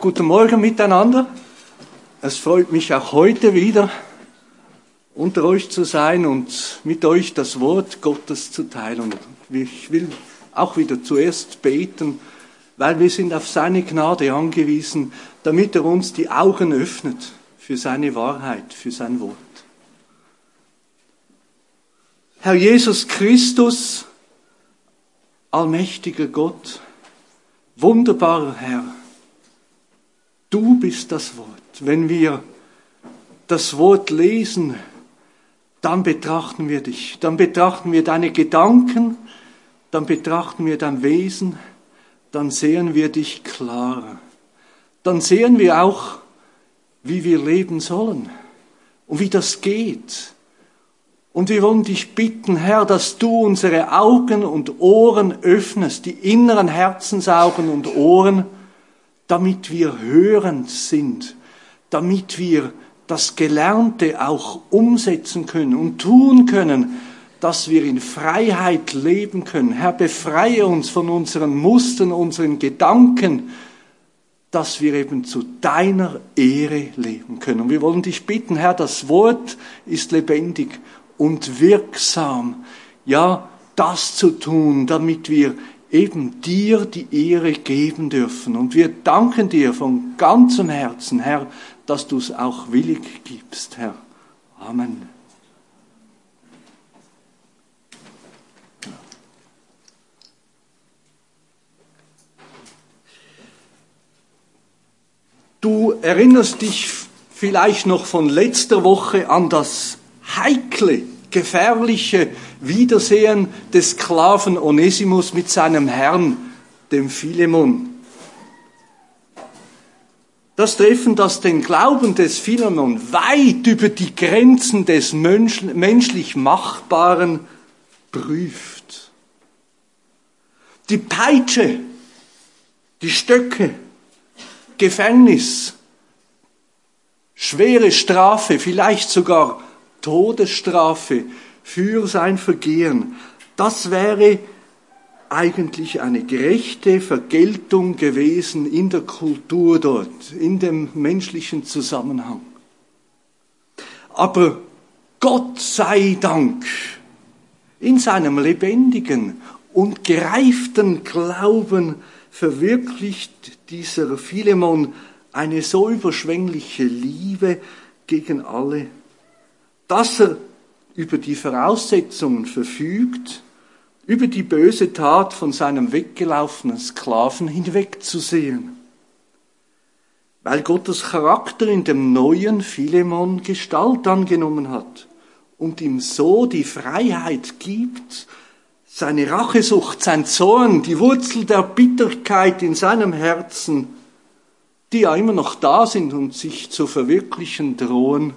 Guten Morgen miteinander. Es freut mich auch heute wieder, unter euch zu sein und mit euch das Wort Gottes zu teilen. Ich will auch wieder zuerst beten, weil wir sind auf seine Gnade angewiesen, damit er uns die Augen öffnet für seine Wahrheit, für sein Wort. Herr Jesus Christus, allmächtiger Gott, wunderbarer Herr, Du bist das Wort. Wenn wir das Wort lesen, dann betrachten wir dich, dann betrachten wir deine Gedanken, dann betrachten wir dein Wesen, dann sehen wir dich klarer. Dann sehen wir auch, wie wir leben sollen und wie das geht. Und wir wollen dich bitten, Herr, dass du unsere Augen und Ohren öffnest, die inneren Herzensaugen und Ohren, damit wir hörend sind, damit wir das Gelernte auch umsetzen können und tun können, dass wir in Freiheit leben können. Herr, befreie uns von unseren Mustern, unseren Gedanken, dass wir eben zu deiner Ehre leben können. Und wir wollen dich bitten, Herr, das Wort ist lebendig und wirksam. Ja, das zu tun, damit wir eben dir die Ehre geben dürfen. Und wir danken dir von ganzem Herzen, Herr, dass du es auch willig gibst, Herr. Amen. Du erinnerst dich vielleicht noch von letzter Woche an das heikle gefährliche Wiedersehen des Sklaven Onesimus mit seinem Herrn, dem Philemon. Das Treffen, das den Glauben des Philemon weit über die Grenzen des menschlich Machbaren prüft. Die Peitsche, die Stöcke, Gefängnis, schwere Strafe, vielleicht sogar Todesstrafe für sein Vergehen, das wäre eigentlich eine gerechte Vergeltung gewesen in der Kultur dort, in dem menschlichen Zusammenhang. Aber Gott sei Dank, in seinem lebendigen und gereiften Glauben verwirklicht dieser Philemon eine so überschwängliche Liebe gegen alle dass er über die Voraussetzungen verfügt, über die böse Tat von seinem weggelaufenen Sklaven hinwegzusehen. Weil Gottes Charakter in dem neuen Philemon Gestalt angenommen hat und ihm so die Freiheit gibt, seine Rachesucht, sein Zorn, die Wurzel der Bitterkeit in seinem Herzen, die ja immer noch da sind und sich zu verwirklichen drohen,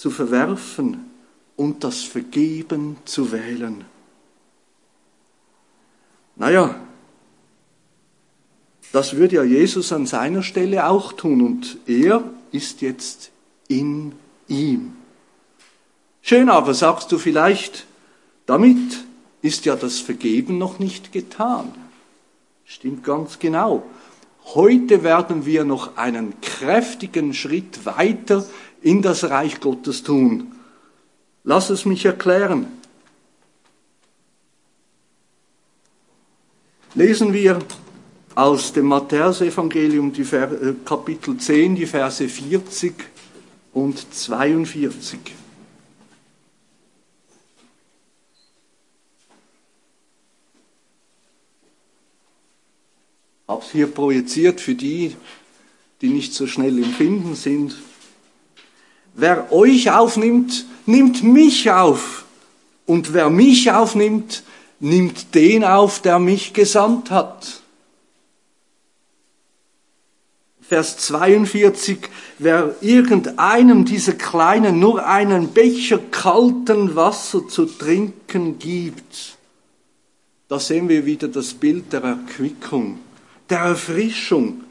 zu verwerfen und das Vergeben zu wählen. Naja, das würde ja Jesus an seiner Stelle auch tun und er ist jetzt in ihm. Schön aber, sagst du vielleicht, damit ist ja das Vergeben noch nicht getan. Stimmt ganz genau. Heute werden wir noch einen kräftigen Schritt weiter in das Reich Gottes tun. Lass es mich erklären. Lesen wir aus dem Matthäusevangelium die äh, Kapitel 10, die Verse 40 und 42. Ich habe es hier projiziert für die, die nicht so schnell im Finden sind. Wer euch aufnimmt, nimmt mich auf. Und wer mich aufnimmt, nimmt den auf, der mich gesandt hat. Vers 42, wer irgendeinem dieser Kleinen nur einen Becher kalten Wasser zu trinken gibt, da sehen wir wieder das Bild der Erquickung, der Erfrischung,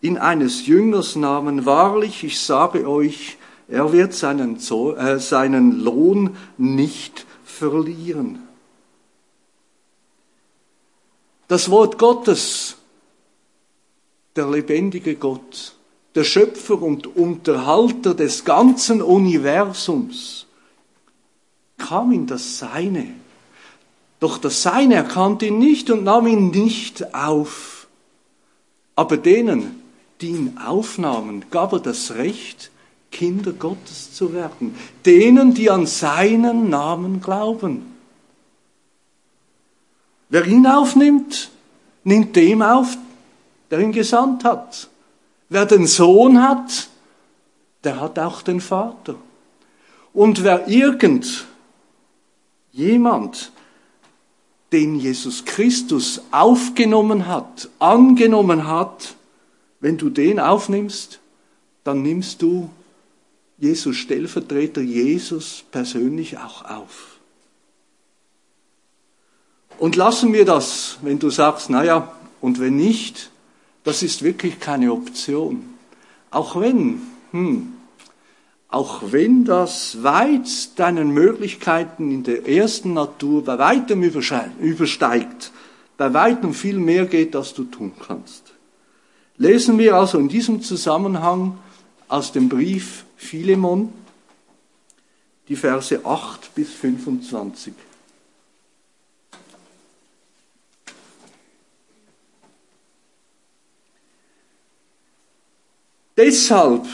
in eines Jüngers Namen. Wahrlich, ich sage euch, er wird seinen, äh, seinen Lohn nicht verlieren. Das Wort Gottes der lebendige Gott, der Schöpfer und Unterhalter des ganzen Universums, kam in das Seine. Doch das Seine erkannte ihn nicht und nahm ihn nicht auf. Aber denen, die ihn aufnahmen, gab er das Recht, Kinder Gottes zu werden. Denen, die an seinen Namen glauben. Wer ihn aufnimmt, nimmt dem auf, der ihn gesandt hat. Wer den Sohn hat, der hat auch den Vater. Und wer irgend jemand, den Jesus Christus aufgenommen hat, angenommen hat, wenn du den aufnimmst, dann nimmst du Jesus Stellvertreter, Jesus persönlich auch auf. Und lassen wir das, wenn du sagst, naja, und wenn nicht, das ist wirklich keine Option. Auch wenn, hm, auch wenn das weit deinen Möglichkeiten in der ersten Natur bei weitem übersteigt, bei weitem viel mehr geht, als du tun kannst. Lesen wir also in diesem Zusammenhang aus dem Brief Philemon die Verse 8 bis 25. Deshalb,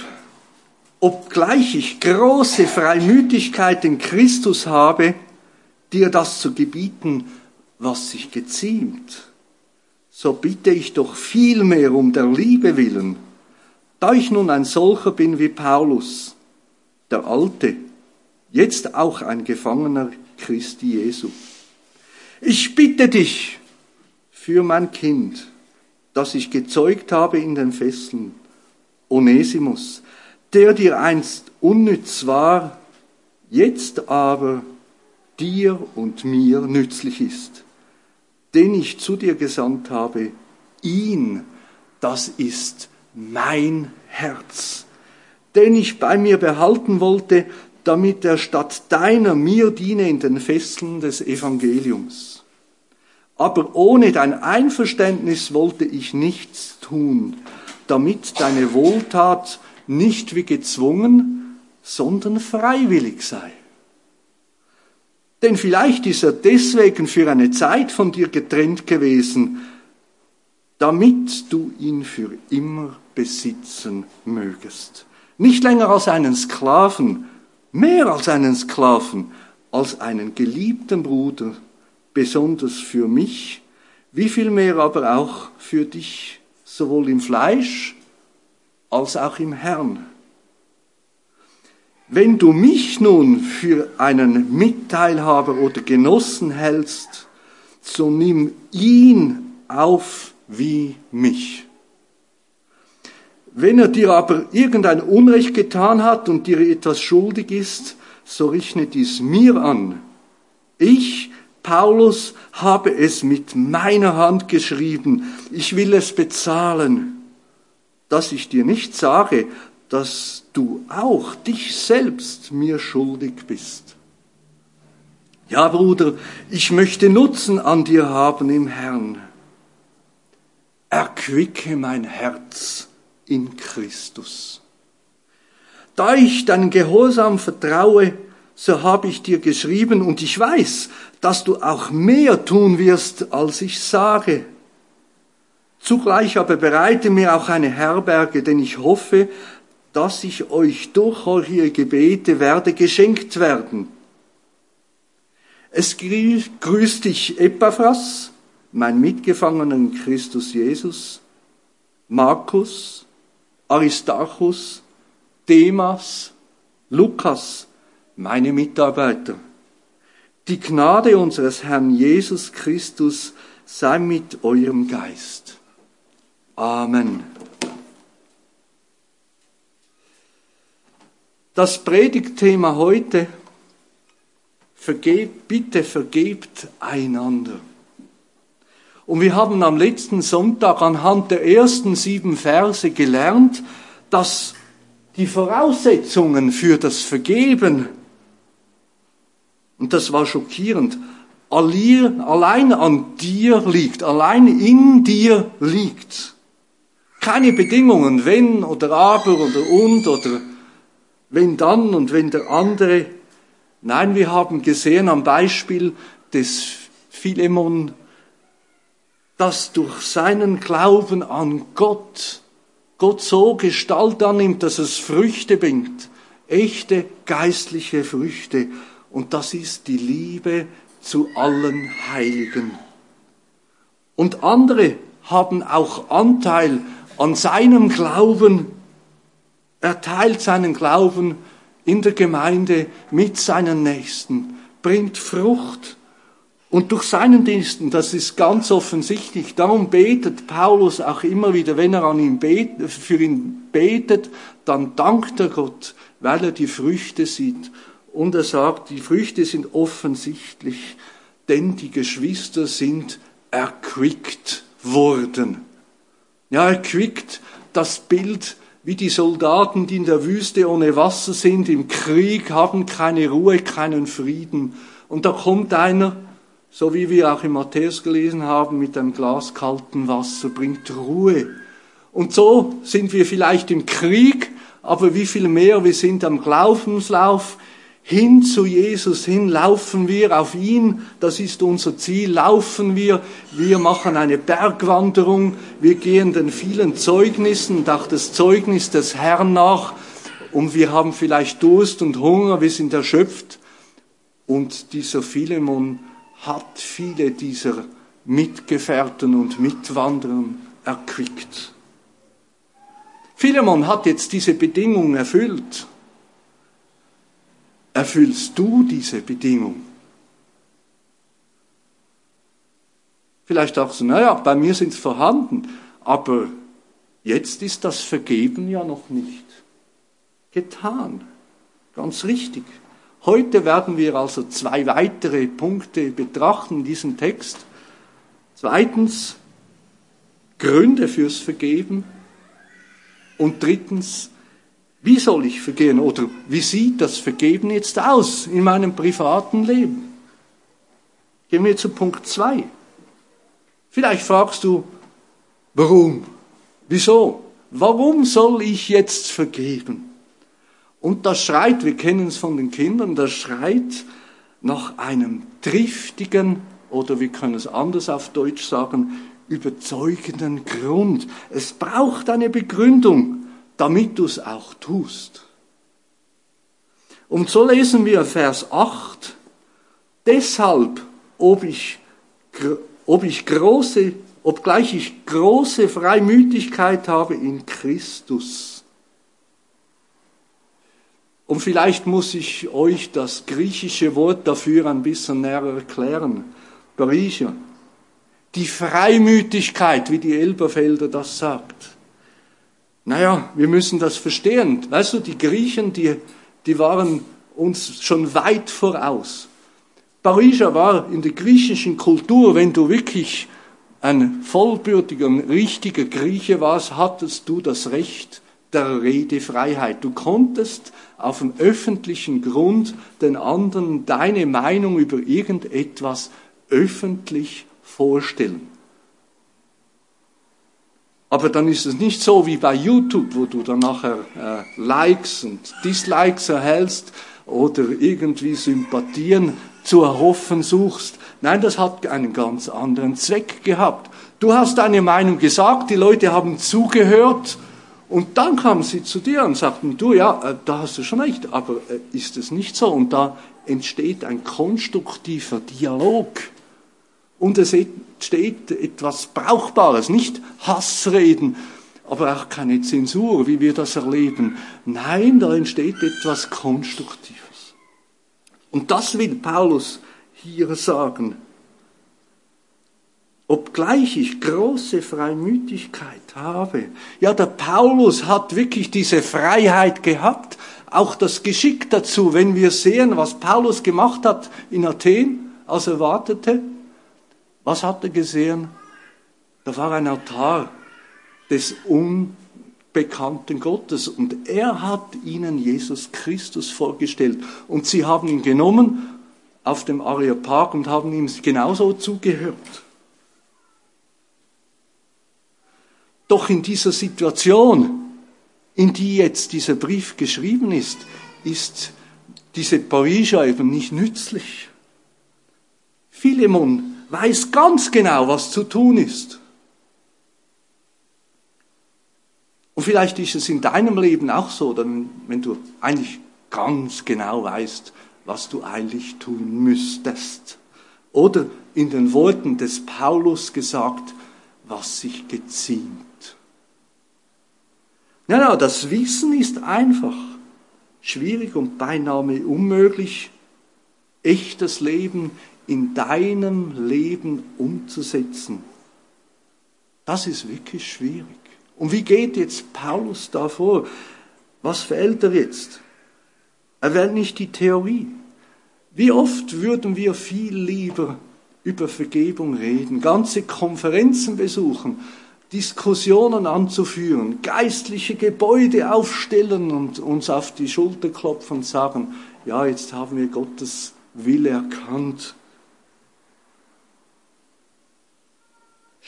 obgleich ich große Freimütigkeit in Christus habe, dir das zu gebieten, was sich geziemt, so bitte ich doch vielmehr um der Liebe willen, da ich nun ein solcher bin wie Paulus, der Alte, jetzt auch ein Gefangener Christi Jesu. Ich bitte dich für mein Kind, das ich gezeugt habe in den Fesseln, Onesimus, der dir einst unnütz war, jetzt aber dir und mir nützlich ist, den ich zu dir gesandt habe, ihn, das ist mein Herz, den ich bei mir behalten wollte, damit er statt deiner mir diene in den Fesseln des Evangeliums. Aber ohne dein Einverständnis wollte ich nichts tun, damit deine Wohltat nicht wie gezwungen, sondern freiwillig sei. Denn vielleicht ist er deswegen für eine Zeit von dir getrennt gewesen, damit du ihn für immer besitzen mögest. Nicht länger als einen Sklaven, mehr als einen Sklaven, als einen geliebten Bruder, besonders für mich, wie viel mehr aber auch für dich sowohl im Fleisch als auch im Herrn. Wenn du mich nun für einen Mitteilhaber oder Genossen hältst, so nimm ihn auf wie mich. Wenn er dir aber irgendein Unrecht getan hat und dir etwas schuldig ist, so rechne dies mir an. Ich Paulus habe es mit meiner Hand geschrieben, ich will es bezahlen, dass ich dir nicht sage, dass du auch dich selbst mir schuldig bist. Ja, Bruder, ich möchte Nutzen an dir haben im Herrn. Erquicke mein Herz in Christus. Da ich deinen Gehorsam vertraue, so habe ich dir geschrieben und ich weiß, dass du auch mehr tun wirst, als ich sage. Zugleich aber bereite mir auch eine Herberge, denn ich hoffe, dass ich euch durch eure Gebete werde geschenkt werden. Es grüßt dich Epaphras, mein Mitgefangener in Christus Jesus, Markus, Aristarchus, Demas, Lukas, meine Mitarbeiter. Die Gnade unseres Herrn Jesus Christus sei mit eurem Geist. Amen. Das Predigtthema heute, vergebt, bitte vergebt einander. Und wir haben am letzten Sonntag anhand der ersten sieben Verse gelernt, dass die Voraussetzungen für das Vergeben und das war schockierend, allein an dir liegt, allein in dir liegt. Keine Bedingungen, wenn oder aber oder und oder wenn dann und wenn der andere. Nein, wir haben gesehen am Beispiel des Philemon, dass durch seinen Glauben an Gott Gott so Gestalt annimmt, dass es Früchte bringt, echte geistliche Früchte. Und das ist die Liebe zu allen Heiligen. Und andere haben auch Anteil an seinem Glauben. Er teilt seinen Glauben in der Gemeinde mit seinen Nächsten, bringt Frucht. Und durch seinen Diensten, das ist ganz offensichtlich, darum betet Paulus auch immer wieder, wenn er an ihn betet, für ihn betet, dann dankt er Gott, weil er die Früchte sieht. Und er sagt, die Früchte sind offensichtlich, denn die Geschwister sind erquickt worden. Ja, erquickt das Bild, wie die Soldaten, die in der Wüste ohne Wasser sind, im Krieg, haben keine Ruhe, keinen Frieden. Und da kommt einer, so wie wir auch in Matthäus gelesen haben, mit einem Glas kalten Wasser, bringt Ruhe. Und so sind wir vielleicht im Krieg, aber wie viel mehr, wir sind am Glaubenslauf, hin zu Jesus hin, laufen wir auf ihn, das ist unser Ziel, laufen wir, wir machen eine Bergwanderung, wir gehen den vielen Zeugnissen und auch das Zeugnis des Herrn nach. Und wir haben vielleicht Durst und Hunger, wir sind erschöpft. Und dieser Philemon hat viele dieser Mitgefährten und Mitwanderer erquickt. Philemon hat jetzt diese Bedingung erfüllt. Erfüllst du diese Bedingung? Vielleicht auch so, naja, bei mir sind es vorhanden, aber jetzt ist das Vergeben ja noch nicht getan. Ganz richtig. Heute werden wir also zwei weitere Punkte betrachten in diesem Text. Zweitens, Gründe fürs Vergeben. Und drittens, wie soll ich vergehen oder wie sieht das Vergeben jetzt aus in meinem privaten Leben? Gehen wir zu Punkt 2. Vielleicht fragst du, warum? Wieso? Warum soll ich jetzt vergeben? Und das schreit, wir kennen es von den Kindern, das schreit nach einem triftigen oder wir können es anders auf Deutsch sagen, überzeugenden Grund. Es braucht eine Begründung damit du es auch tust. Und so lesen wir Vers 8, deshalb, ob ich, ob ich große, obgleich ich große Freimütigkeit habe in Christus. Und vielleicht muss ich euch das griechische Wort dafür ein bisschen näher erklären. Parischer. Die Freimütigkeit, wie die Elberfelder das sagt. Naja, wir müssen das verstehen. Weißt du, die Griechen, die, die waren uns schon weit voraus. Parisia war in der griechischen Kultur, wenn du wirklich ein vollbürtiger, richtiger Grieche warst, hattest du das Recht der Redefreiheit. Du konntest auf dem öffentlichen Grund den anderen deine Meinung über irgendetwas öffentlich vorstellen. Aber dann ist es nicht so wie bei YouTube, wo du dann nachher äh, Likes und Dislikes erhältst oder irgendwie Sympathien zu erhoffen suchst. Nein, das hat einen ganz anderen Zweck gehabt. Du hast deine Meinung gesagt, die Leute haben zugehört und dann kamen sie zu dir und sagten, du ja, äh, da hast du schon recht, aber äh, ist es nicht so? Und da entsteht ein konstruktiver Dialog. Und es entsteht etwas Brauchbares, nicht Hassreden, aber auch keine Zensur, wie wir das erleben. Nein, da entsteht etwas Konstruktives. Und das will Paulus hier sagen. Obgleich ich große Freimütigkeit habe. Ja, der Paulus hat wirklich diese Freiheit gehabt, auch das Geschick dazu, wenn wir sehen, was Paulus gemacht hat in Athen, als er wartete. Was hat er gesehen? Da war ein Altar des unbekannten Gottes und er hat ihnen Jesus Christus vorgestellt und sie haben ihn genommen auf dem Areopag und haben ihm genauso zugehört. Doch in dieser Situation, in die jetzt dieser Brief geschrieben ist, ist diese Parisha eben nicht nützlich. Philemon weiß ganz genau, was zu tun ist. Und vielleicht ist es in deinem Leben auch so, wenn du eigentlich ganz genau weißt, was du eigentlich tun müsstest. Oder in den Worten des Paulus gesagt, was sich geziemt. Ja, ja, das Wissen ist einfach schwierig und beinahe unmöglich, echtes Leben in deinem Leben umzusetzen. Das ist wirklich schwierig. Und wie geht jetzt Paulus da vor? Was fällt er jetzt? Er wählt nicht die Theorie. Wie oft würden wir viel lieber über Vergebung reden, ganze Konferenzen besuchen, Diskussionen anzuführen, geistliche Gebäude aufstellen und uns auf die Schulter klopfen und sagen, ja, jetzt haben wir Gottes Wille erkannt.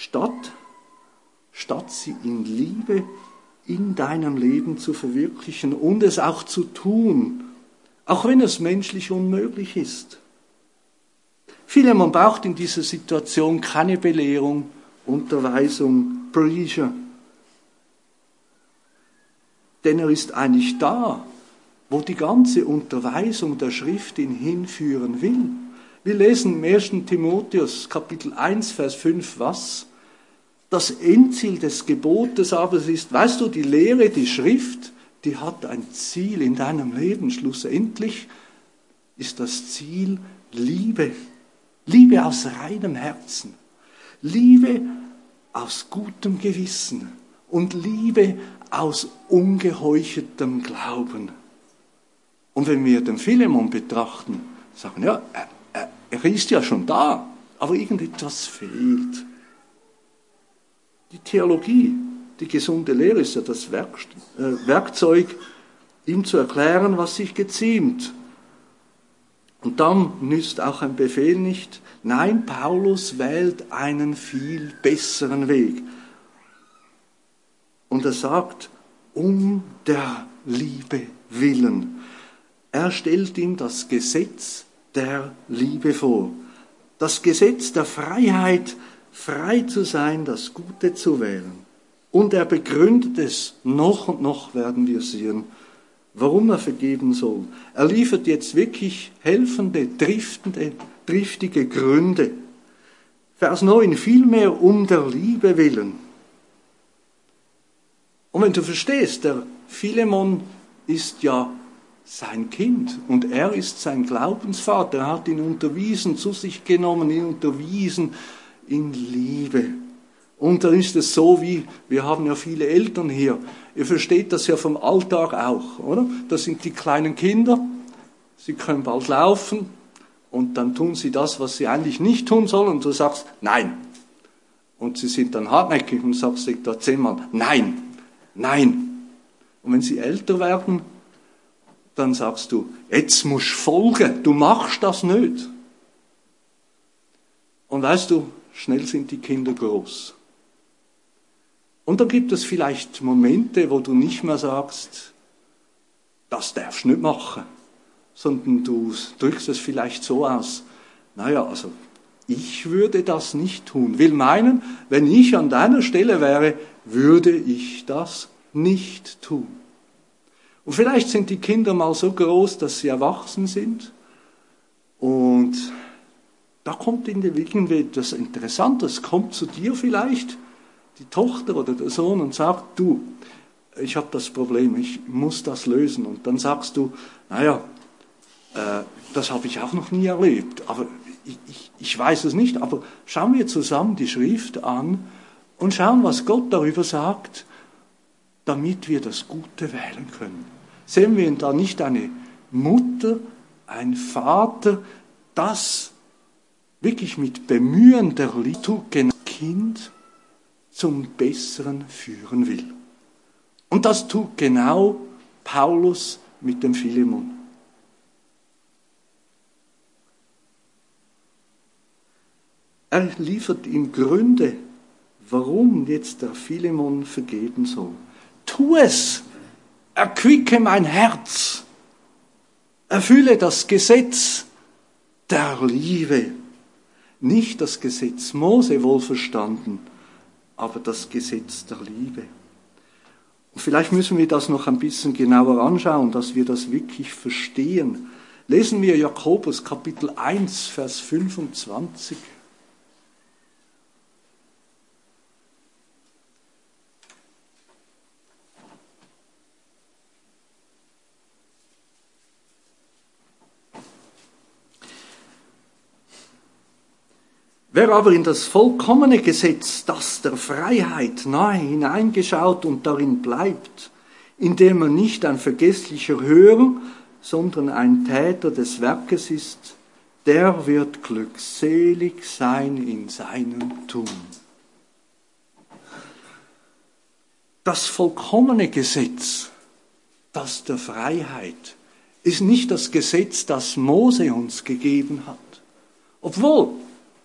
Statt, statt sie in Liebe in deinem Leben zu verwirklichen und es auch zu tun, auch wenn es menschlich unmöglich ist. Viele, man braucht in dieser Situation keine Belehrung, Unterweisung, Preacher. Denn er ist eigentlich da, wo die ganze Unterweisung der Schrift ihn hinführen will. Wir lesen im 1. Timotheus Kapitel 1, Vers 5 was? Das Endziel des Gebotes aber ist, weißt du, die Lehre, die Schrift, die hat ein Ziel in deinem Leben. Schlussendlich ist das Ziel Liebe. Liebe aus reinem Herzen. Liebe aus gutem Gewissen. Und Liebe aus ungeheucheltem Glauben. Und wenn wir den Philemon betrachten, sagen, ja, er, er ist ja schon da, aber irgendetwas fehlt. Die Theologie, die gesunde Lehre ist ja das äh, Werkzeug, ihm zu erklären, was sich geziemt. Und dann nützt auch ein Befehl nicht. Nein, Paulus wählt einen viel besseren Weg. Und er sagt, um der Liebe willen. Er stellt ihm das Gesetz der Liebe vor. Das Gesetz der Freiheit, frei zu sein, das Gute zu wählen. Und er begründet es, noch und noch werden wir sehen, warum er vergeben soll. Er liefert jetzt wirklich helfende, driftende, driftige Gründe. Vers 9, vielmehr um der Liebe willen. Und wenn du verstehst, der Philemon ist ja sein Kind und er ist sein Glaubensvater. Er hat ihn unterwiesen, zu sich genommen, ihn unterwiesen in Liebe. Und dann ist es so wie, wir haben ja viele Eltern hier, ihr versteht das ja vom Alltag auch, oder? Das sind die kleinen Kinder, sie können bald laufen und dann tun sie das, was sie eigentlich nicht tun sollen und du sagst, nein. Und sie sind dann hartnäckig und sagst da zehnmal, nein, nein. Und wenn sie älter werden, dann sagst du, jetzt musst du folgen, du machst das nicht. Und weißt du, schnell sind die Kinder groß. Und dann gibt es vielleicht Momente, wo du nicht mehr sagst, das darfst du nicht machen, sondern du drückst es vielleicht so aus, naja, also ich würde das nicht tun. Will meinen, wenn ich an deiner Stelle wäre, würde ich das nicht tun. Und vielleicht sind die Kinder mal so groß, dass sie erwachsen sind und da kommt in der irgendwie etwas Interessantes, kommt zu dir vielleicht die Tochter oder der Sohn und sagt, du, ich habe das Problem, ich muss das lösen. Und dann sagst du, naja, äh, das habe ich auch noch nie erlebt, aber ich, ich, ich weiß es nicht, aber schauen wir zusammen die Schrift an und schauen, was Gott darüber sagt, damit wir das Gute wählen können. Sehen wir da nicht eine Mutter, ein Vater, das wirklich mit Bemühen der Liturgie Kind zum Besseren führen will. Und das tut genau Paulus mit dem Philemon. Er liefert ihm Gründe, warum jetzt der Philemon vergeben soll. Tu es, erquicke mein Herz, erfülle das Gesetz der Liebe. Nicht das Gesetz Mose wohlverstanden, aber das Gesetz der Liebe. Und vielleicht müssen wir das noch ein bisschen genauer anschauen, dass wir das wirklich verstehen. Lesen wir Jakobus Kapitel 1, Vers 25. Wer aber in das vollkommene Gesetz, das der Freiheit nahe hineingeschaut und darin bleibt, indem er nicht ein vergesslicher Hörer, sondern ein Täter des Werkes ist, der wird glückselig sein in seinem Tun. Das vollkommene Gesetz, das der Freiheit, ist nicht das Gesetz, das Mose uns gegeben hat. Obwohl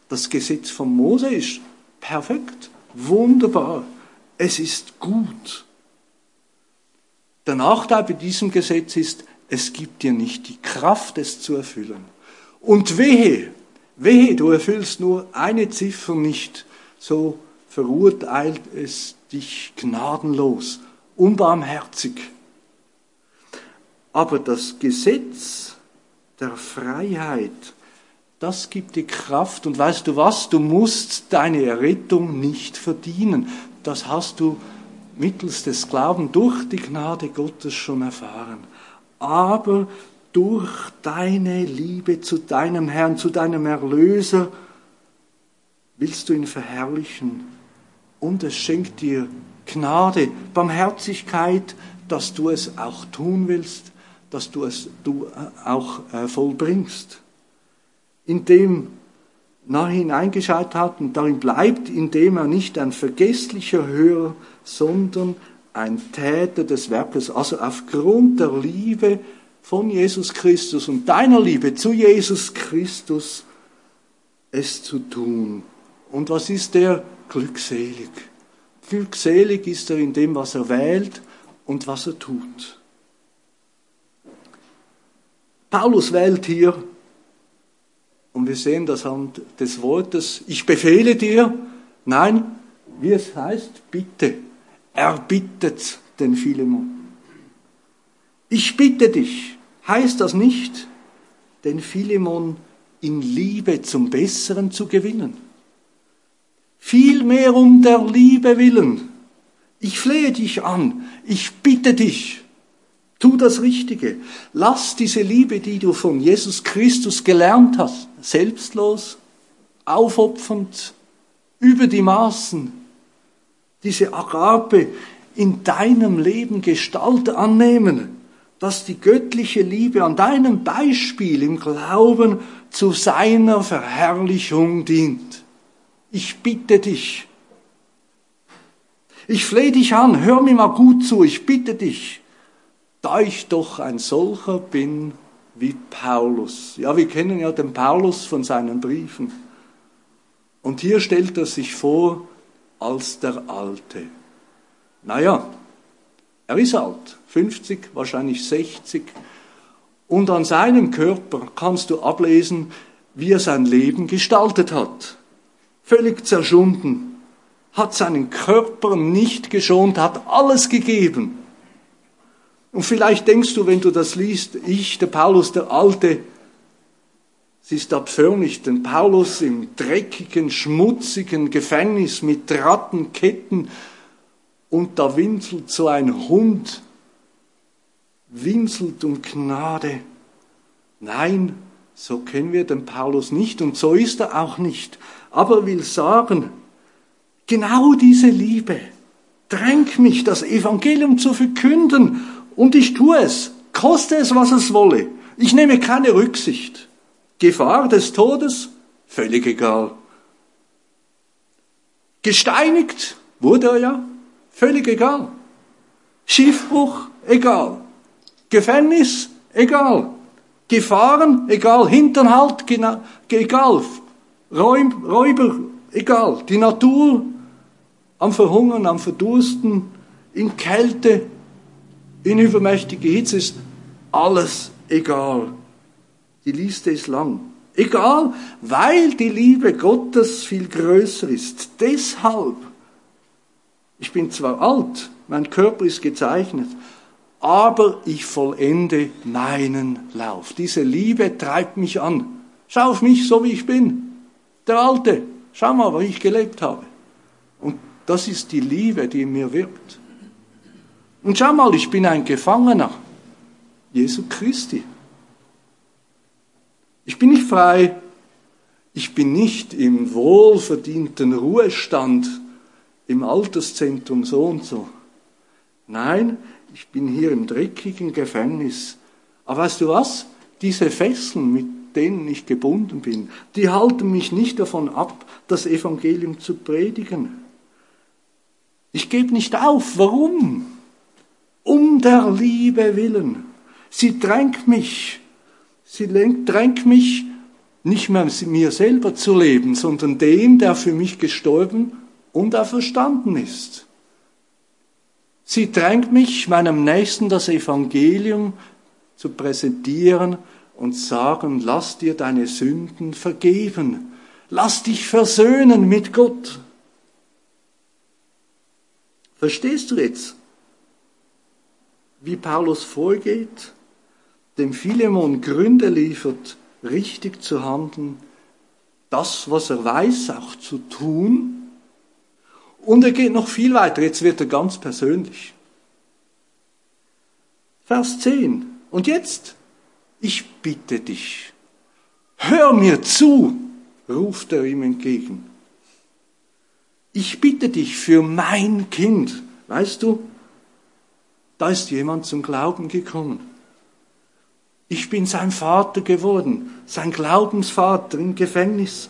das Gesetz von Mose ist perfekt, wunderbar, es ist gut. Der Nachteil bei diesem Gesetz ist, es gibt dir nicht die Kraft, es zu erfüllen. Und wehe, wehe, du erfüllst nur eine Ziffer nicht, so verurteilt es dich gnadenlos, unbarmherzig. Aber das Gesetz der Freiheit das gibt dir Kraft. Und weißt du was? Du musst deine Errettung nicht verdienen. Das hast du mittels des Glaubens durch die Gnade Gottes schon erfahren. Aber durch deine Liebe zu deinem Herrn, zu deinem Erlöser, willst du ihn verherrlichen. Und es schenkt dir Gnade, Barmherzigkeit, dass du es auch tun willst, dass du es du auch äh, vollbringst in dem nach hineingeschaut hat und darin bleibt, indem er nicht ein vergesslicher Hörer, sondern ein Täter des Werkes, also aufgrund der Liebe von Jesus Christus und deiner Liebe zu Jesus Christus es zu tun. Und was ist der? Glückselig. Glückselig ist er in dem, was er wählt und was er tut. Paulus wählt hier und wir sehen das Hand des Wortes, ich befehle dir, nein, wie es heißt, bitte, er bittet den Philemon. Ich bitte dich, heißt das nicht, den Philemon in Liebe zum Besseren zu gewinnen. Vielmehr um der Liebe willen. Ich flehe dich an, ich bitte dich, Tu das Richtige. Lass diese Liebe, die du von Jesus Christus gelernt hast, selbstlos, aufopfernd, über die Maßen, diese Agape in deinem Leben Gestalt annehmen, dass die göttliche Liebe an deinem Beispiel im Glauben zu seiner Verherrlichung dient. Ich bitte dich. Ich flehe dich an, hör mir mal gut zu, ich bitte dich da ich doch ein solcher bin wie Paulus. Ja, wir kennen ja den Paulus von seinen Briefen. Und hier stellt er sich vor als der Alte. Naja, er ist alt, 50, wahrscheinlich 60. Und an seinem Körper kannst du ablesen, wie er sein Leben gestaltet hat. Völlig zerschunden, hat seinen Körper nicht geschont, hat alles gegeben und vielleicht denkst du, wenn du das liest, ich, der Paulus, der Alte, es ist abförmlich, den Paulus im dreckigen, schmutzigen Gefängnis mit Ratten, Ketten und da winselt so ein Hund, winselt um Gnade. Nein, so kennen wir den Paulus nicht und so ist er auch nicht. Aber er will sagen, genau diese Liebe drängt mich, das Evangelium zu verkünden und ich tue es, koste es, was es wolle. Ich nehme keine Rücksicht. Gefahr des Todes, völlig egal. Gesteinigt wurde er ja, völlig egal. Schiffbruch, egal. Gefängnis, egal. Gefahren, egal. Hinternhalt, egal. Räuber, egal. Die Natur, am Verhungern, am Verdursten, in Kälte, in übermächtige Hitze, ist alles egal. Die Liste ist lang. Egal, weil die Liebe Gottes viel größer ist. Deshalb, ich bin zwar alt, mein Körper ist gezeichnet, aber ich vollende meinen Lauf. Diese Liebe treibt mich an. Schau auf mich, so wie ich bin. Der Alte, schau mal, wie ich gelebt habe. Und das ist die Liebe, die in mir wirkt. Und schau mal, ich bin ein Gefangener Jesu Christi. Ich bin nicht frei, ich bin nicht im wohlverdienten Ruhestand im Alterszentrum so und so. Nein, ich bin hier im dreckigen Gefängnis. Aber weißt du was? Diese Fesseln, mit denen ich gebunden bin, die halten mich nicht davon ab, das Evangelium zu predigen. Ich gebe nicht auf. Warum? Um der Liebe willen. Sie drängt mich Sie drängt mich, nicht mehr mir selber zu leben, sondern dem, der für mich gestorben und auferstanden ist. Sie drängt mich, meinem Nächsten das Evangelium zu präsentieren und sagen, lass dir deine Sünden vergeben, lass dich versöhnen mit Gott. Verstehst du jetzt, wie Paulus vorgeht? dem Philemon Gründe liefert, richtig zu handeln, das, was er weiß, auch zu tun. Und er geht noch viel weiter, jetzt wird er ganz persönlich. Vers 10. Und jetzt, ich bitte dich, hör mir zu, ruft er ihm entgegen. Ich bitte dich für mein Kind. Weißt du, da ist jemand zum Glauben gekommen. Ich bin sein Vater geworden, sein Glaubensvater im Gefängnis.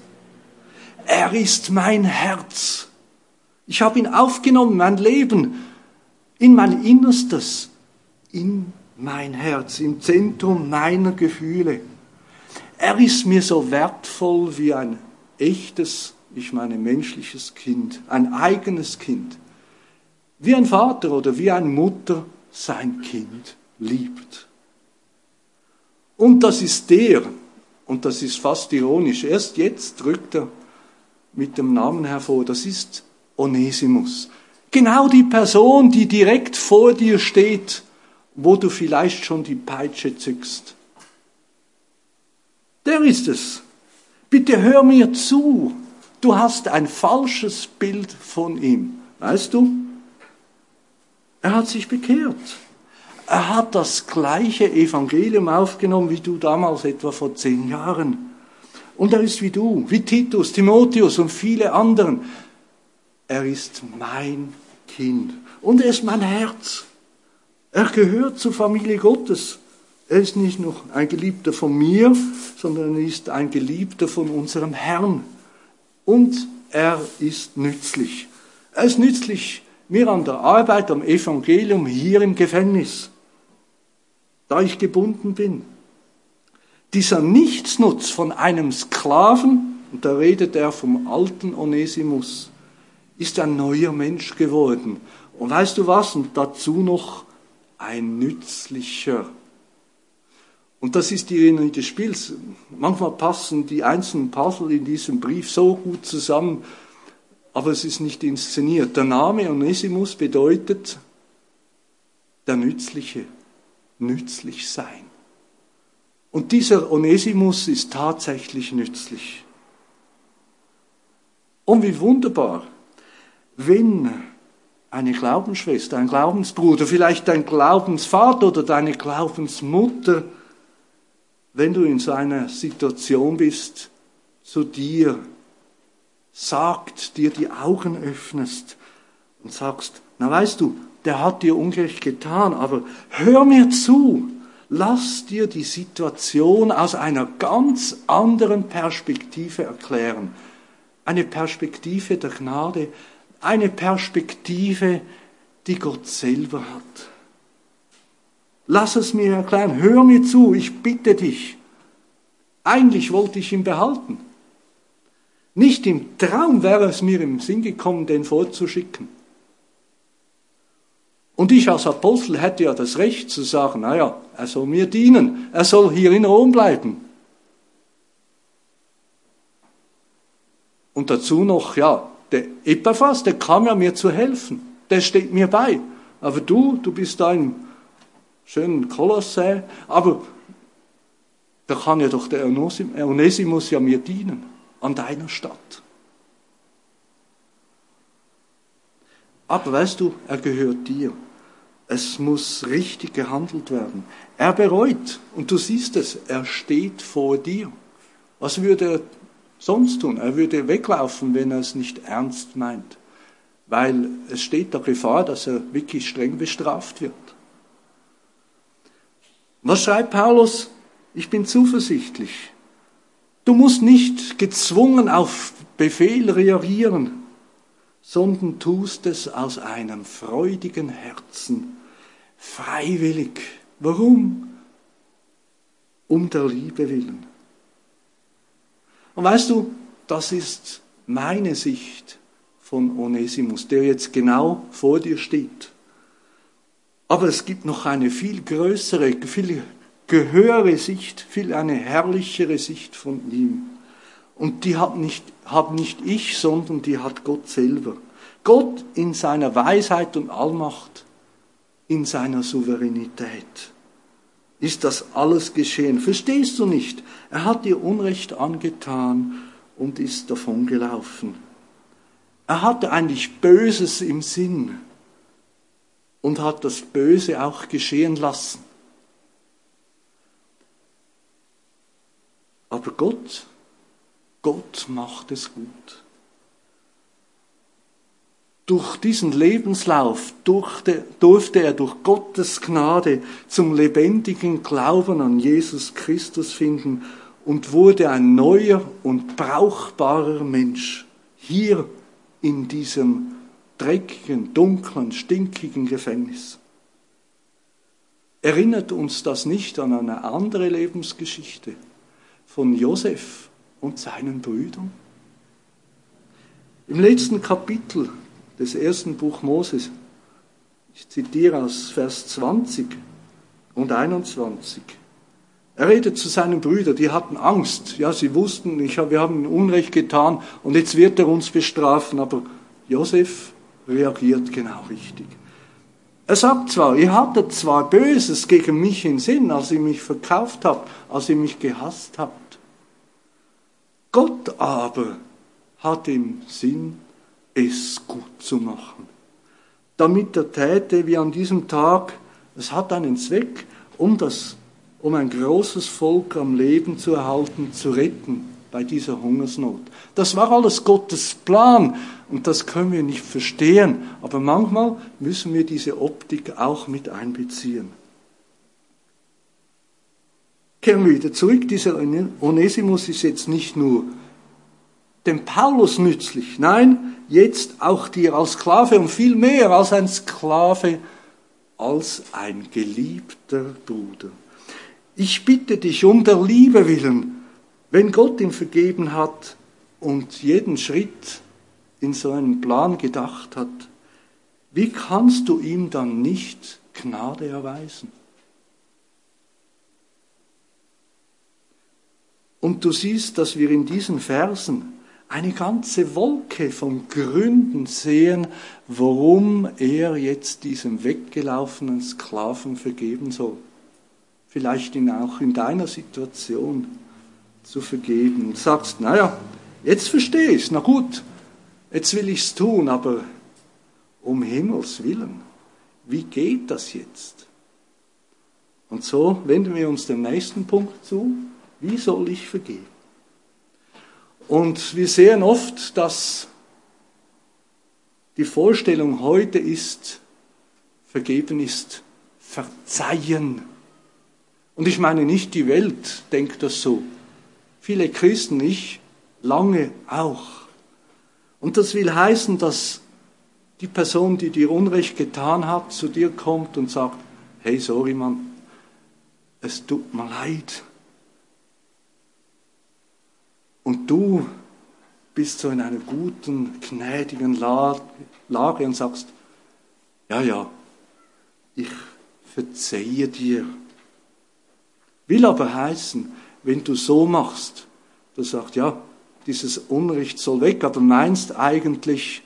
Er ist mein Herz. Ich habe ihn aufgenommen, mein Leben, in mein Innerstes, in mein Herz, im Zentrum meiner Gefühle. Er ist mir so wertvoll wie ein echtes, ich meine menschliches Kind, ein eigenes Kind. Wie ein Vater oder wie eine Mutter sein Kind liebt. Und das ist der, und das ist fast ironisch, erst jetzt drückt er mit dem Namen hervor, das ist Onesimus. Genau die Person, die direkt vor dir steht, wo du vielleicht schon die Peitsche zückst. Der ist es. Bitte hör mir zu. Du hast ein falsches Bild von ihm. Weißt du? Er hat sich bekehrt. Er hat das gleiche Evangelium aufgenommen wie du damals etwa vor zehn Jahren. Und er ist wie du, wie Titus, Timotheus und viele anderen. Er ist mein Kind und er ist mein Herz. Er gehört zur Familie Gottes. Er ist nicht nur ein Geliebter von mir, sondern er ist ein Geliebter von unserem Herrn. Und er ist nützlich. Er ist nützlich mir an der Arbeit am Evangelium hier im Gefängnis da ich gebunden bin. Dieser Nichtsnutz von einem Sklaven, und da redet er vom alten Onesimus, ist ein neuer Mensch geworden. Und weißt du was? Und dazu noch ein nützlicher. Und das ist die Ironie des Spiels. Manchmal passen die einzelnen Puzzle in diesem Brief so gut zusammen, aber es ist nicht inszeniert. Der Name Onesimus bedeutet der Nützliche nützlich sein. Und dieser Onesimus ist tatsächlich nützlich. Und wie wunderbar, wenn eine Glaubensschwester, ein Glaubensbruder, vielleicht dein Glaubensvater oder deine Glaubensmutter, wenn du in so einer Situation bist, zu dir sagt, dir die Augen öffnest und sagst, na weißt du, der hat dir Unrecht getan, aber hör mir zu, lass dir die Situation aus einer ganz anderen Perspektive erklären. Eine Perspektive der Gnade, eine Perspektive, die Gott selber hat. Lass es mir erklären, hör mir zu, ich bitte dich. Eigentlich wollte ich ihn behalten. Nicht im Traum wäre es mir im Sinn gekommen, den vorzuschicken. Und ich als Apostel hätte ja das Recht zu sagen, naja, er soll mir dienen, er soll hier in Rom bleiben. Und dazu noch, ja, der Epaphras, der kam ja mir zu helfen, der steht mir bei. Aber du, du bist da im schönen Kolossä, aber da kann ja doch der Onesimus ja mir dienen, an deiner Stadt. Aber weißt du, er gehört dir. Es muss richtig gehandelt werden. Er bereut, und du siehst es, er steht vor dir. Was würde er sonst tun? Er würde weglaufen, wenn er es nicht ernst meint. Weil es steht der Gefahr, dass er wirklich streng bestraft wird. Was schreibt Paulus? Ich bin zuversichtlich. Du musst nicht gezwungen auf Befehl reagieren, sondern tust es aus einem freudigen Herzen, freiwillig. Warum? Um der Liebe willen. Und weißt du, das ist meine Sicht von Onesimus, der jetzt genau vor dir steht. Aber es gibt noch eine viel größere, viel gehöre Sicht, viel eine herrlichere Sicht von ihm. Und die hat nicht, habe nicht ich, sondern die hat Gott selber. Gott in seiner Weisheit und Allmacht, in seiner Souveränität ist das alles geschehen. Verstehst du nicht? Er hat dir Unrecht angetan und ist davongelaufen. Er hatte eigentlich Böses im Sinn und hat das Böse auch geschehen lassen. Aber Gott, Gott macht es gut. Durch diesen Lebenslauf durfte er durch Gottes Gnade zum lebendigen Glauben an Jesus Christus finden und wurde ein neuer und brauchbarer Mensch hier in diesem dreckigen, dunklen, stinkigen Gefängnis. Erinnert uns das nicht an eine andere Lebensgeschichte? Von Josef und seinen Brüdern? Im letzten Kapitel des ersten Buch Moses, ich zitiere aus Vers 20 und 21, er redet zu seinen Brüdern, die hatten Angst. Ja, sie wussten, ich, wir haben Unrecht getan und jetzt wird er uns bestrafen. Aber Josef reagiert genau richtig. Er sagt zwar, ihr hattet zwar Böses gegen mich in Sinn, als ihr mich verkauft habt, als ihr mich gehasst habt. Gott aber hat im Sinn, es gut zu machen. Damit er täte wie an diesem Tag, es hat einen Zweck, um, das, um ein großes Volk am Leben zu erhalten, zu retten bei dieser Hungersnot. Das war alles Gottes Plan und das können wir nicht verstehen, aber manchmal müssen wir diese Optik auch mit einbeziehen. Kehren wir wieder zurück, dieser Onesimus ist jetzt nicht nur dem Paulus nützlich, nein, jetzt auch dir als Sklave und viel mehr als ein Sklave, als ein geliebter Bruder. Ich bitte dich um der Liebe willen, wenn Gott ihm vergeben hat und jeden Schritt in so einen Plan gedacht hat, wie kannst du ihm dann nicht Gnade erweisen? Und du siehst, dass wir in diesen Versen eine ganze Wolke von Gründen sehen, warum er jetzt diesem weggelaufenen Sklaven vergeben soll. Vielleicht ihn auch in deiner Situation zu vergeben. Und sagst, naja, jetzt verstehe ich es, na gut, jetzt will ich es tun, aber um Himmels willen, wie geht das jetzt? Und so wenden wir uns dem nächsten Punkt zu. Wie soll ich vergeben? Und wir sehen oft, dass die Vorstellung heute ist, vergeben ist verzeihen. Und ich meine nicht, die Welt denkt das so. Viele Christen, ich lange auch. Und das will heißen, dass die Person, die dir Unrecht getan hat, zu dir kommt und sagt, hey, sorry Mann, es tut mir leid, und du bist so in einer guten, gnädigen Lage und sagst, ja, ja, ich verzeihe dir. Will aber heißen, wenn du so machst, du sagst, ja, dieses Unrecht soll weg, aber meinst eigentlich,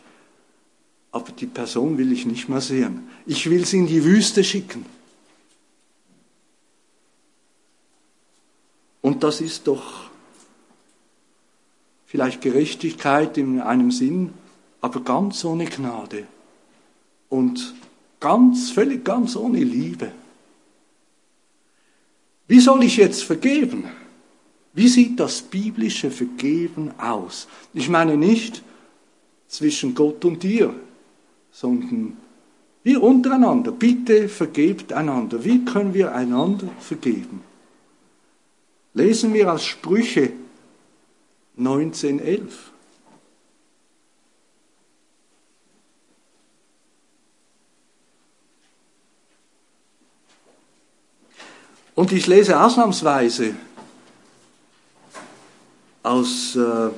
aber die Person will ich nicht mehr sehen. Ich will sie in die Wüste schicken. Und das ist doch vielleicht Gerechtigkeit in einem Sinn, aber ganz ohne Gnade und ganz, völlig ganz ohne Liebe. Wie soll ich jetzt vergeben? Wie sieht das biblische Vergeben aus? Ich meine nicht zwischen Gott und dir, sondern wir untereinander. Bitte vergebt einander. Wie können wir einander vergeben? Lesen wir aus Sprüche 1911. Und ich lese ausnahmsweise aus, äh,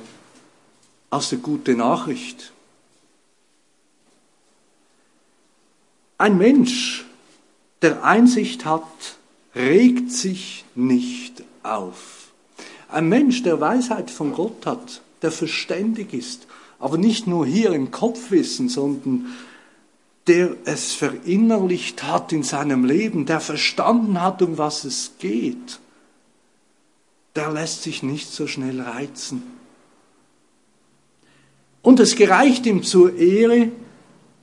aus der Gute Nachricht. Ein Mensch, der Einsicht hat, regt sich nicht auf. Ein Mensch, der Weisheit von Gott hat, der verständig ist, aber nicht nur hier im Kopfwissen, sondern der es verinnerlicht hat in seinem Leben, der verstanden hat, um was es geht, der lässt sich nicht so schnell reizen. Und es gereicht ihm zur Ehre,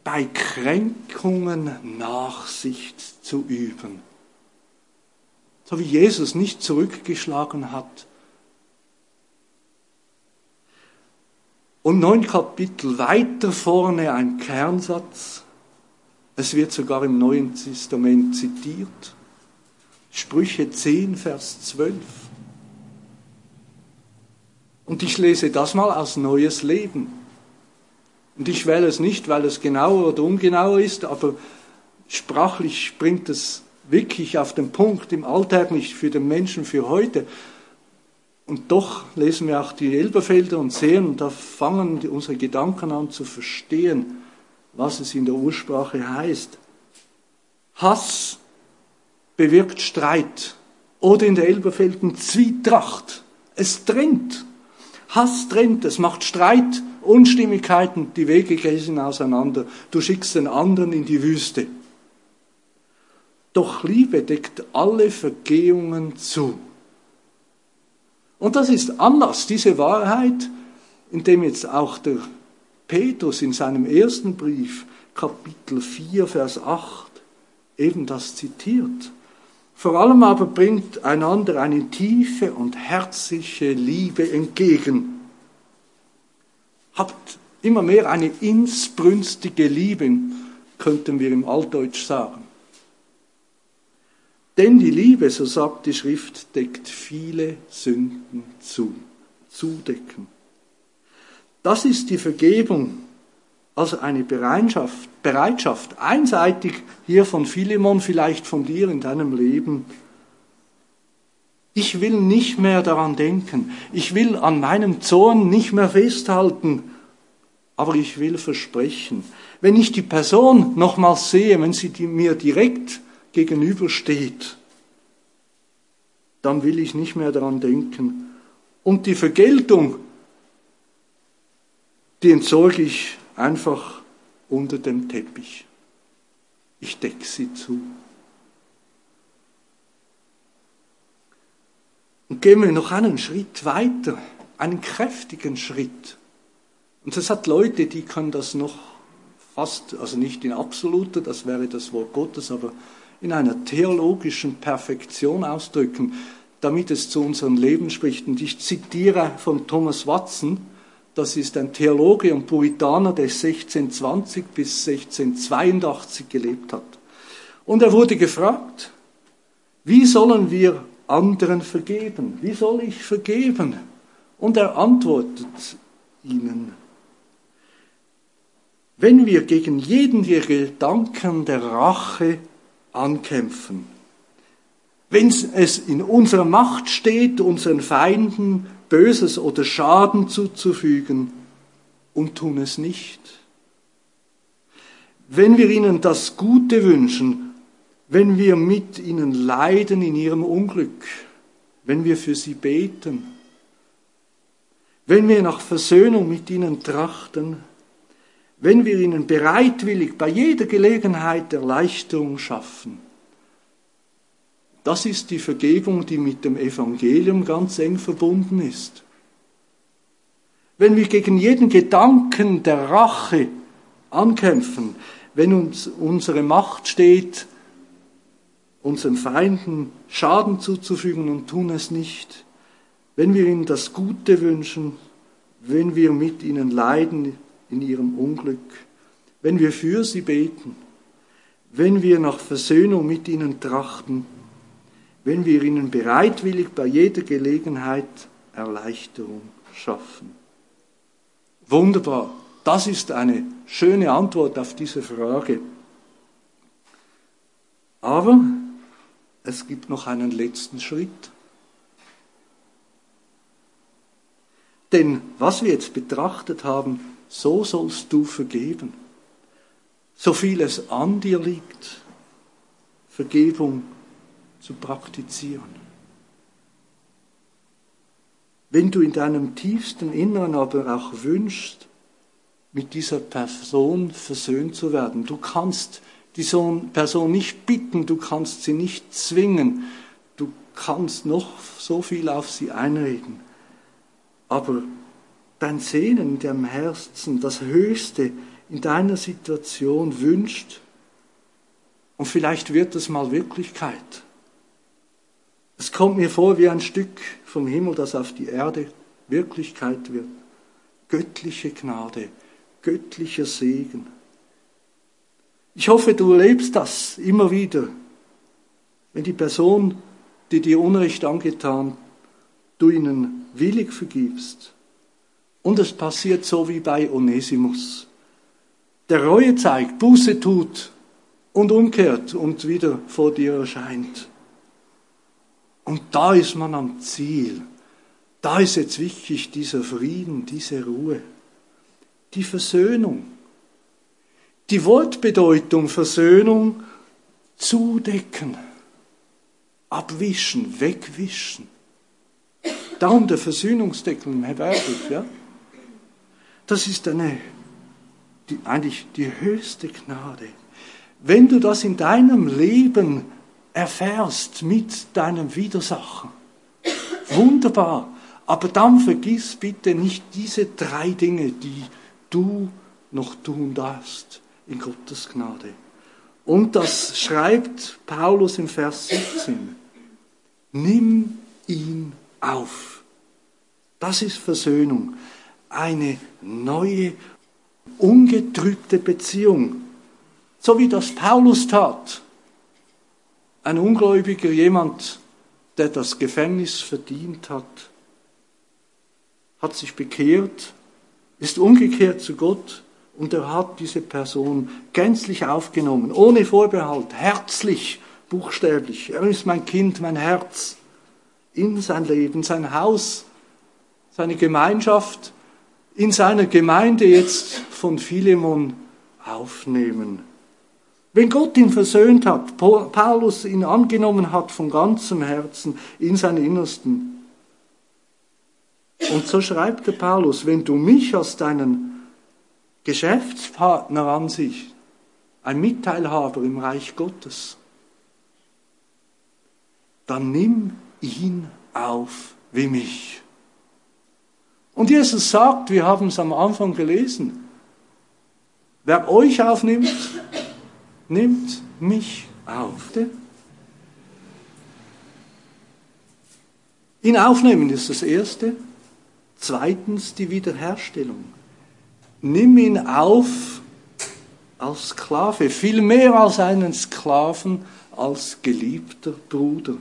bei Kränkungen Nachsicht zu üben. So wie Jesus nicht zurückgeschlagen hat, Und neun Kapitel weiter vorne ein Kernsatz. Es wird sogar im Neuen Testament zitiert. Sprüche 10, Vers 12. Und ich lese das mal aus Neues Leben. Und ich wähle es nicht, weil es genauer oder ungenauer ist, aber sprachlich bringt es wirklich auf den Punkt im Alltag nicht für den Menschen für heute. Und doch lesen wir auch die Elberfelder und sehen, da fangen unsere Gedanken an zu verstehen, was es in der Ursprache heißt. Hass bewirkt Streit oder in der Elberfelden Zwietracht. Es trennt. Hass trennt, es macht Streit, Unstimmigkeiten, die Wege gehen auseinander. Du schickst den anderen in die Wüste. Doch Liebe deckt alle Vergehungen zu. Und das ist Anlass, diese Wahrheit, indem jetzt auch der Petrus in seinem ersten Brief, Kapitel 4, Vers 8, eben das zitiert. Vor allem aber bringt einander eine tiefe und herzliche Liebe entgegen. Habt immer mehr eine insbrünstige Liebe, könnten wir im Altdeutsch sagen. Denn die Liebe, so sagt die Schrift, deckt viele Sünden zu. Zudecken. Das ist die Vergebung, also eine Bereitschaft, Bereitschaft, einseitig hier von Philemon, vielleicht von dir in deinem Leben. Ich will nicht mehr daran denken. Ich will an meinem Zorn nicht mehr festhalten. Aber ich will versprechen, wenn ich die Person nochmals sehe, wenn sie mir direkt gegenübersteht, dann will ich nicht mehr daran denken. Und die Vergeltung, die entsorge ich einfach unter dem Teppich. Ich decke sie zu. Und gehen wir noch einen Schritt weiter, einen kräftigen Schritt. Und es hat Leute, die können das noch fast, also nicht in absoluter, das wäre das Wort Gottes, aber in einer theologischen Perfektion ausdrücken, damit es zu unserem Leben spricht. Und ich zitiere von Thomas Watson, das ist ein Theologe und Puritaner, der 1620 bis 1682 gelebt hat. Und er wurde gefragt, wie sollen wir anderen vergeben? Wie soll ich vergeben? Und er antwortet ihnen, wenn wir gegen jeden der Gedanken der Rache ankämpfen. Wenn es in unserer Macht steht, unseren Feinden Böses oder Schaden zuzufügen und tun es nicht. Wenn wir ihnen das Gute wünschen, wenn wir mit ihnen leiden in ihrem Unglück, wenn wir für sie beten, wenn wir nach Versöhnung mit ihnen trachten, wenn wir ihnen bereitwillig bei jeder Gelegenheit Erleichterung schaffen. Das ist die Vergebung, die mit dem Evangelium ganz eng verbunden ist. Wenn wir gegen jeden Gedanken der Rache ankämpfen, wenn uns unsere Macht steht, unseren Feinden Schaden zuzufügen und tun es nicht, wenn wir ihnen das Gute wünschen, wenn wir mit ihnen leiden in ihrem Unglück, wenn wir für sie beten, wenn wir nach Versöhnung mit ihnen trachten, wenn wir ihnen bereitwillig bei jeder Gelegenheit Erleichterung schaffen. Wunderbar. Das ist eine schöne Antwort auf diese Frage. Aber es gibt noch einen letzten Schritt. Denn was wir jetzt betrachtet haben, so sollst du vergeben. So viel es an dir liegt, Vergebung zu praktizieren. Wenn du in deinem tiefsten Inneren aber auch wünschst, mit dieser Person versöhnt zu werden, du kannst diese Person nicht bitten, du kannst sie nicht zwingen, du kannst noch so viel auf sie einreden, aber dein Sehnen in deinem Herzen, das Höchste in deiner Situation wünscht, und vielleicht wird es mal Wirklichkeit. Es kommt mir vor wie ein Stück vom Himmel, das auf die Erde Wirklichkeit wird. Göttliche Gnade, göttlicher Segen. Ich hoffe, du erlebst das immer wieder, wenn die Person, die dir Unrecht angetan, du ihnen willig vergibst. Und es passiert so wie bei Onesimus. Der Reue zeigt, Buße tut und umkehrt und wieder vor dir erscheint. Und da ist man am Ziel. Da ist jetzt wichtig dieser Frieden, diese Ruhe, die Versöhnung. Die Wortbedeutung Versöhnung zudecken, abwischen, wegwischen. Darum der Versöhnungsdeckel im Hebräisch, ja. Das ist eine, die, eigentlich die höchste Gnade. Wenn du das in deinem Leben erfährst mit deinem Widersacher. Wunderbar. Aber dann vergiss bitte nicht diese drei Dinge, die du noch tun darfst in Gottes Gnade. Und das schreibt Paulus im Vers 17. Nimm ihn auf. Das ist Versöhnung. Eine neue, ungetrübte Beziehung. So wie das Paulus tat ein Ungläubiger, jemand, der das Gefängnis verdient hat, hat sich bekehrt, ist umgekehrt zu Gott und er hat diese Person gänzlich aufgenommen, ohne Vorbehalt, herzlich, buchstäblich. Er ist mein Kind, mein Herz, in sein Leben, sein Haus, seine Gemeinschaft, in seiner Gemeinde jetzt von Philemon aufnehmen. Wenn Gott ihn versöhnt hat, Paulus ihn angenommen hat von ganzem Herzen in sein Innersten. Und so schreibt der Paulus, wenn du mich als deinen Geschäftspartner ansiehst, ein Mitteilhaber im Reich Gottes, dann nimm ihn auf wie mich. Und Jesus sagt, wir haben es am Anfang gelesen, wer euch aufnimmt, nimmt mich auf. Ihn aufnehmen ist das Erste. Zweitens die Wiederherstellung. Nimm ihn auf als Sklave, viel mehr als einen Sklaven, als geliebter Bruder.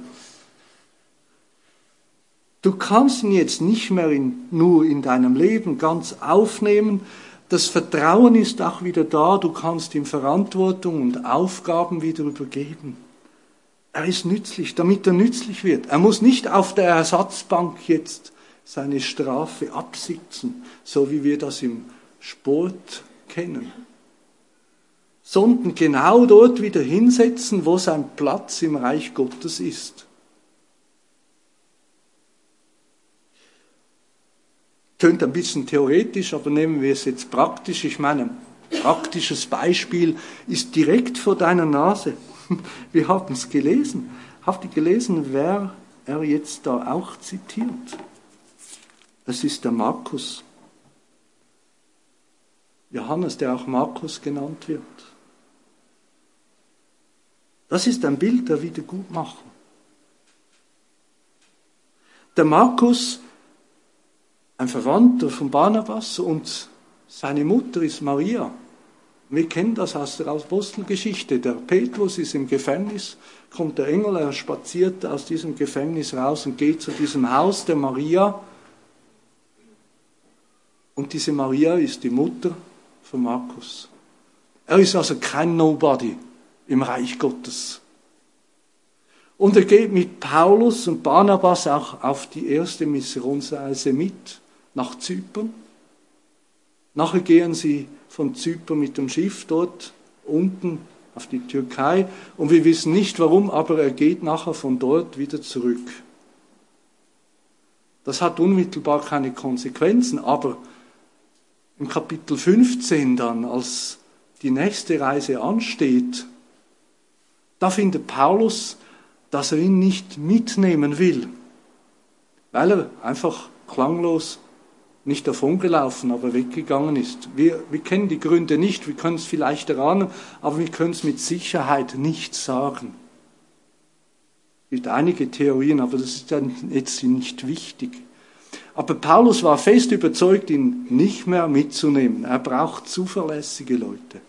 Du kannst ihn jetzt nicht mehr in, nur in deinem Leben ganz aufnehmen, das Vertrauen ist auch wieder da, du kannst ihm Verantwortung und Aufgaben wieder übergeben. Er ist nützlich, damit er nützlich wird. Er muss nicht auf der Ersatzbank jetzt seine Strafe absitzen, so wie wir das im Sport kennen, sondern genau dort wieder hinsetzen, wo sein Platz im Reich Gottes ist. Tönt ein bisschen theoretisch, aber nehmen wir es jetzt praktisch. Ich meine, ein praktisches Beispiel ist direkt vor deiner Nase. Wir haben es gelesen. Habt ihr gelesen, wer er jetzt da auch zitiert? Es ist der Markus. Johannes, der auch Markus genannt wird. Das ist ein Bild der Wiedergutmachung. Der Markus ein Verwandter von Barnabas und seine Mutter ist Maria. Wir kennen das aus der Apostelgeschichte. Der Petrus ist im Gefängnis, kommt der Engel, er spaziert aus diesem Gefängnis raus und geht zu diesem Haus der Maria. Und diese Maria ist die Mutter von Markus. Er ist also kein Nobody im Reich Gottes. Und er geht mit Paulus und Barnabas auch auf die erste Missionsreise mit nach Zypern. Nachher gehen sie von Zypern mit dem Schiff dort unten auf die Türkei und wir wissen nicht warum, aber er geht nachher von dort wieder zurück. Das hat unmittelbar keine Konsequenzen, aber im Kapitel 15 dann, als die nächste Reise ansteht, da findet Paulus, dass er ihn nicht mitnehmen will, weil er einfach klanglos nicht davongelaufen, aber weggegangen ist. Wir, wir kennen die Gründe nicht, wir können es vielleicht erahnen, aber wir können es mit Sicherheit nicht sagen. Es gibt einige Theorien, aber das ist dann jetzt nicht wichtig. Aber Paulus war fest überzeugt, ihn nicht mehr mitzunehmen. Er braucht zuverlässige Leute.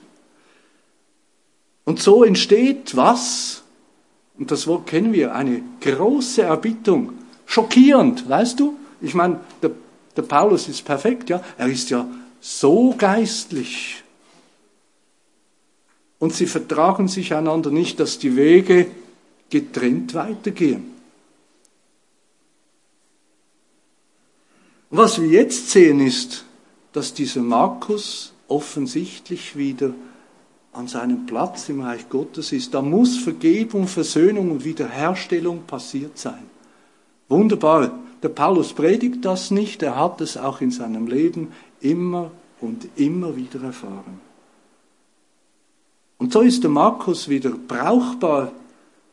Und so entsteht was? Und das Wort kennen wir, eine große Erbittung. Schockierend, weißt du? Ich meine, der der Paulus ist perfekt, ja. Er ist ja so geistlich. Und sie vertragen sich einander nicht, dass die Wege getrennt weitergehen. Was wir jetzt sehen ist, dass dieser Markus offensichtlich wieder an seinem Platz im Reich Gottes ist. Da muss Vergebung, Versöhnung und Wiederherstellung passiert sein. Wunderbar. Der Paulus predigt das nicht, er hat es auch in seinem Leben immer und immer wieder erfahren. Und so ist der Markus wieder brauchbar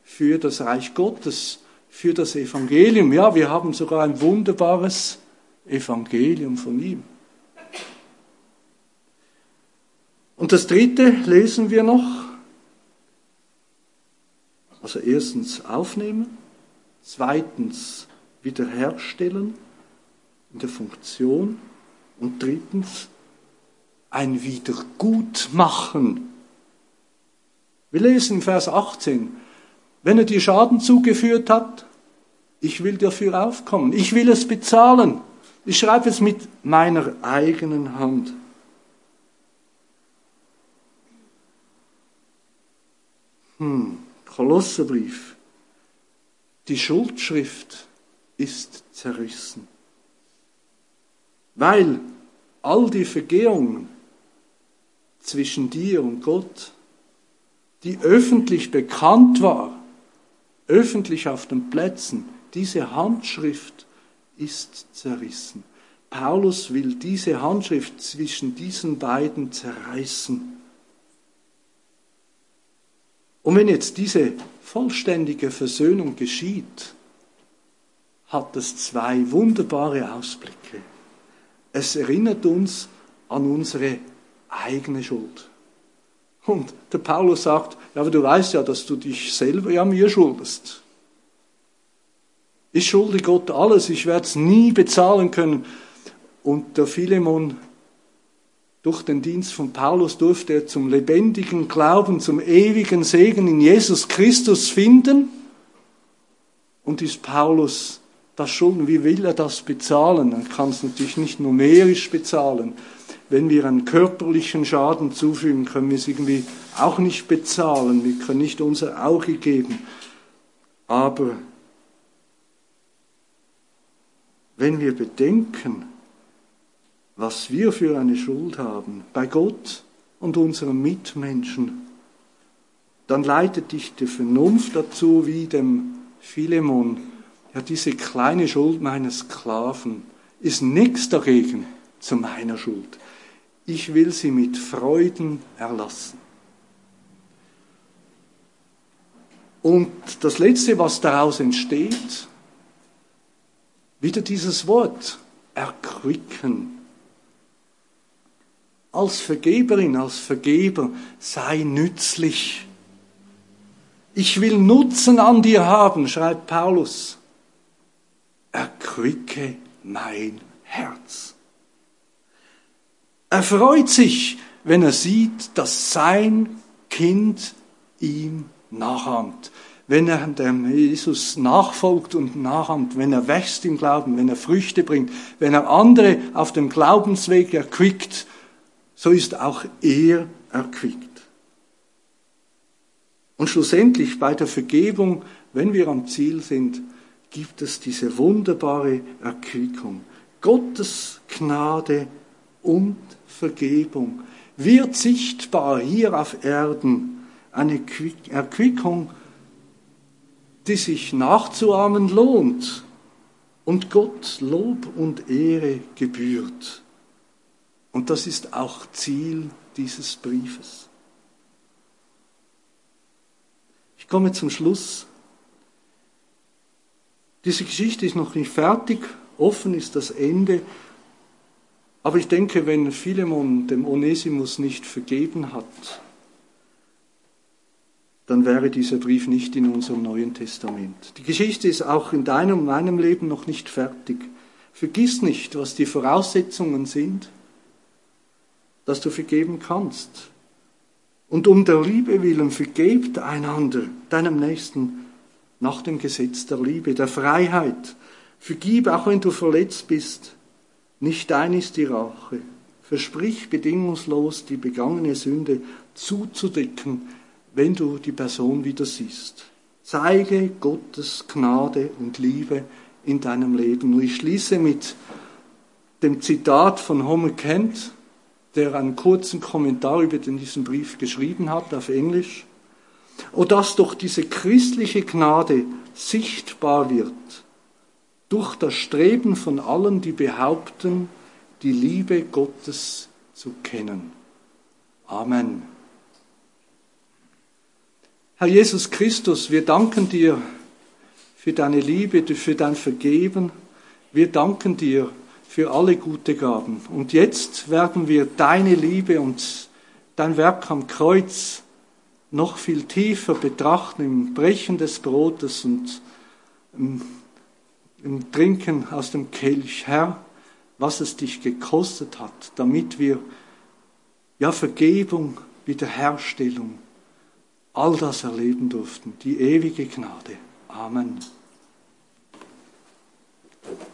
für das Reich Gottes, für das Evangelium. Ja, wir haben sogar ein wunderbares Evangelium von ihm. Und das dritte lesen wir noch. Also erstens aufnehmen, zweitens wiederherstellen in der Funktion und drittens ein Wiedergutmachen. Wir lesen Vers 18, wenn er dir Schaden zugeführt hat, ich will dafür aufkommen, ich will es bezahlen, ich schreibe es mit meiner eigenen Hand. Hm, Kolosserbrief, die Schuldschrift ist zerrissen. Weil all die Vergehungen zwischen dir und Gott, die öffentlich bekannt war, öffentlich auf den Plätzen, diese Handschrift ist zerrissen. Paulus will diese Handschrift zwischen diesen beiden zerreißen. Und wenn jetzt diese vollständige Versöhnung geschieht, hat es zwei wunderbare Ausblicke. Es erinnert uns an unsere eigene Schuld. Und der Paulus sagt, ja, aber du weißt ja, dass du dich selber ja mir schuldest. Ich schulde Gott alles, ich werde es nie bezahlen können. Und der Philemon, durch den Dienst von Paulus durfte er zum lebendigen Glauben, zum ewigen Segen in Jesus Christus finden. Und ist Paulus das schulden. Wie will er das bezahlen? Er kann es natürlich nicht numerisch bezahlen. Wenn wir einen körperlichen Schaden zufügen, können wir es irgendwie auch nicht bezahlen. Wir können nicht unser Auge geben. Aber wenn wir bedenken, was wir für eine Schuld haben bei Gott und unseren Mitmenschen, dann leitet dich die Vernunft dazu, wie dem Philemon, ja diese kleine Schuld meines Sklaven ist nichts dagegen zu meiner Schuld. Ich will sie mit Freuden erlassen. Und das Letzte, was daraus entsteht, wieder dieses Wort, erquicken. Als Vergeberin, als Vergeber sei nützlich. Ich will Nutzen an dir haben, schreibt Paulus. Erquicke mein Herz. Er freut sich, wenn er sieht, dass sein Kind ihm nachahmt. Wenn er dem Jesus nachfolgt und nachahmt, wenn er wächst im Glauben, wenn er Früchte bringt, wenn er andere auf dem Glaubensweg erquickt, so ist auch er erquickt. Und schlussendlich bei der Vergebung, wenn wir am Ziel sind, gibt es diese wunderbare Erquickung. Gottes Gnade und Vergebung wird sichtbar hier auf Erden. Eine Erquickung, die sich nachzuahmen lohnt und Gott Lob und Ehre gebührt. Und das ist auch Ziel dieses Briefes. Ich komme zum Schluss. Diese Geschichte ist noch nicht fertig, offen ist das Ende. Aber ich denke, wenn Philemon dem Onesimus nicht vergeben hat, dann wäre dieser Brief nicht in unserem Neuen Testament. Die Geschichte ist auch in deinem und meinem Leben noch nicht fertig. Vergiss nicht, was die Voraussetzungen sind, dass du vergeben kannst. Und um der Liebe willen vergebt einander, deinem Nächsten, nach dem Gesetz der Liebe, der Freiheit. Vergib, auch wenn du verletzt bist. Nicht dein ist die Rache. Versprich bedingungslos, die begangene Sünde zuzudecken, wenn du die Person wieder siehst. Zeige Gottes Gnade und Liebe in deinem Leben. Und ich schließe mit dem Zitat von Homer Kent, der einen kurzen Kommentar über diesen Brief geschrieben hat auf Englisch. O dass doch diese christliche Gnade sichtbar wird durch das Streben von allen, die behaupten, die Liebe Gottes zu kennen. Amen. Herr Jesus Christus, wir danken dir für deine Liebe, für dein Vergeben. Wir danken dir für alle gute Gaben. Und jetzt werden wir deine Liebe und dein Werk am Kreuz noch viel tiefer betrachten im Brechen des Brotes und im, im Trinken aus dem Kelch. Herr, was es dich gekostet hat, damit wir ja Vergebung, Wiederherstellung, all das erleben durften, die ewige Gnade. Amen.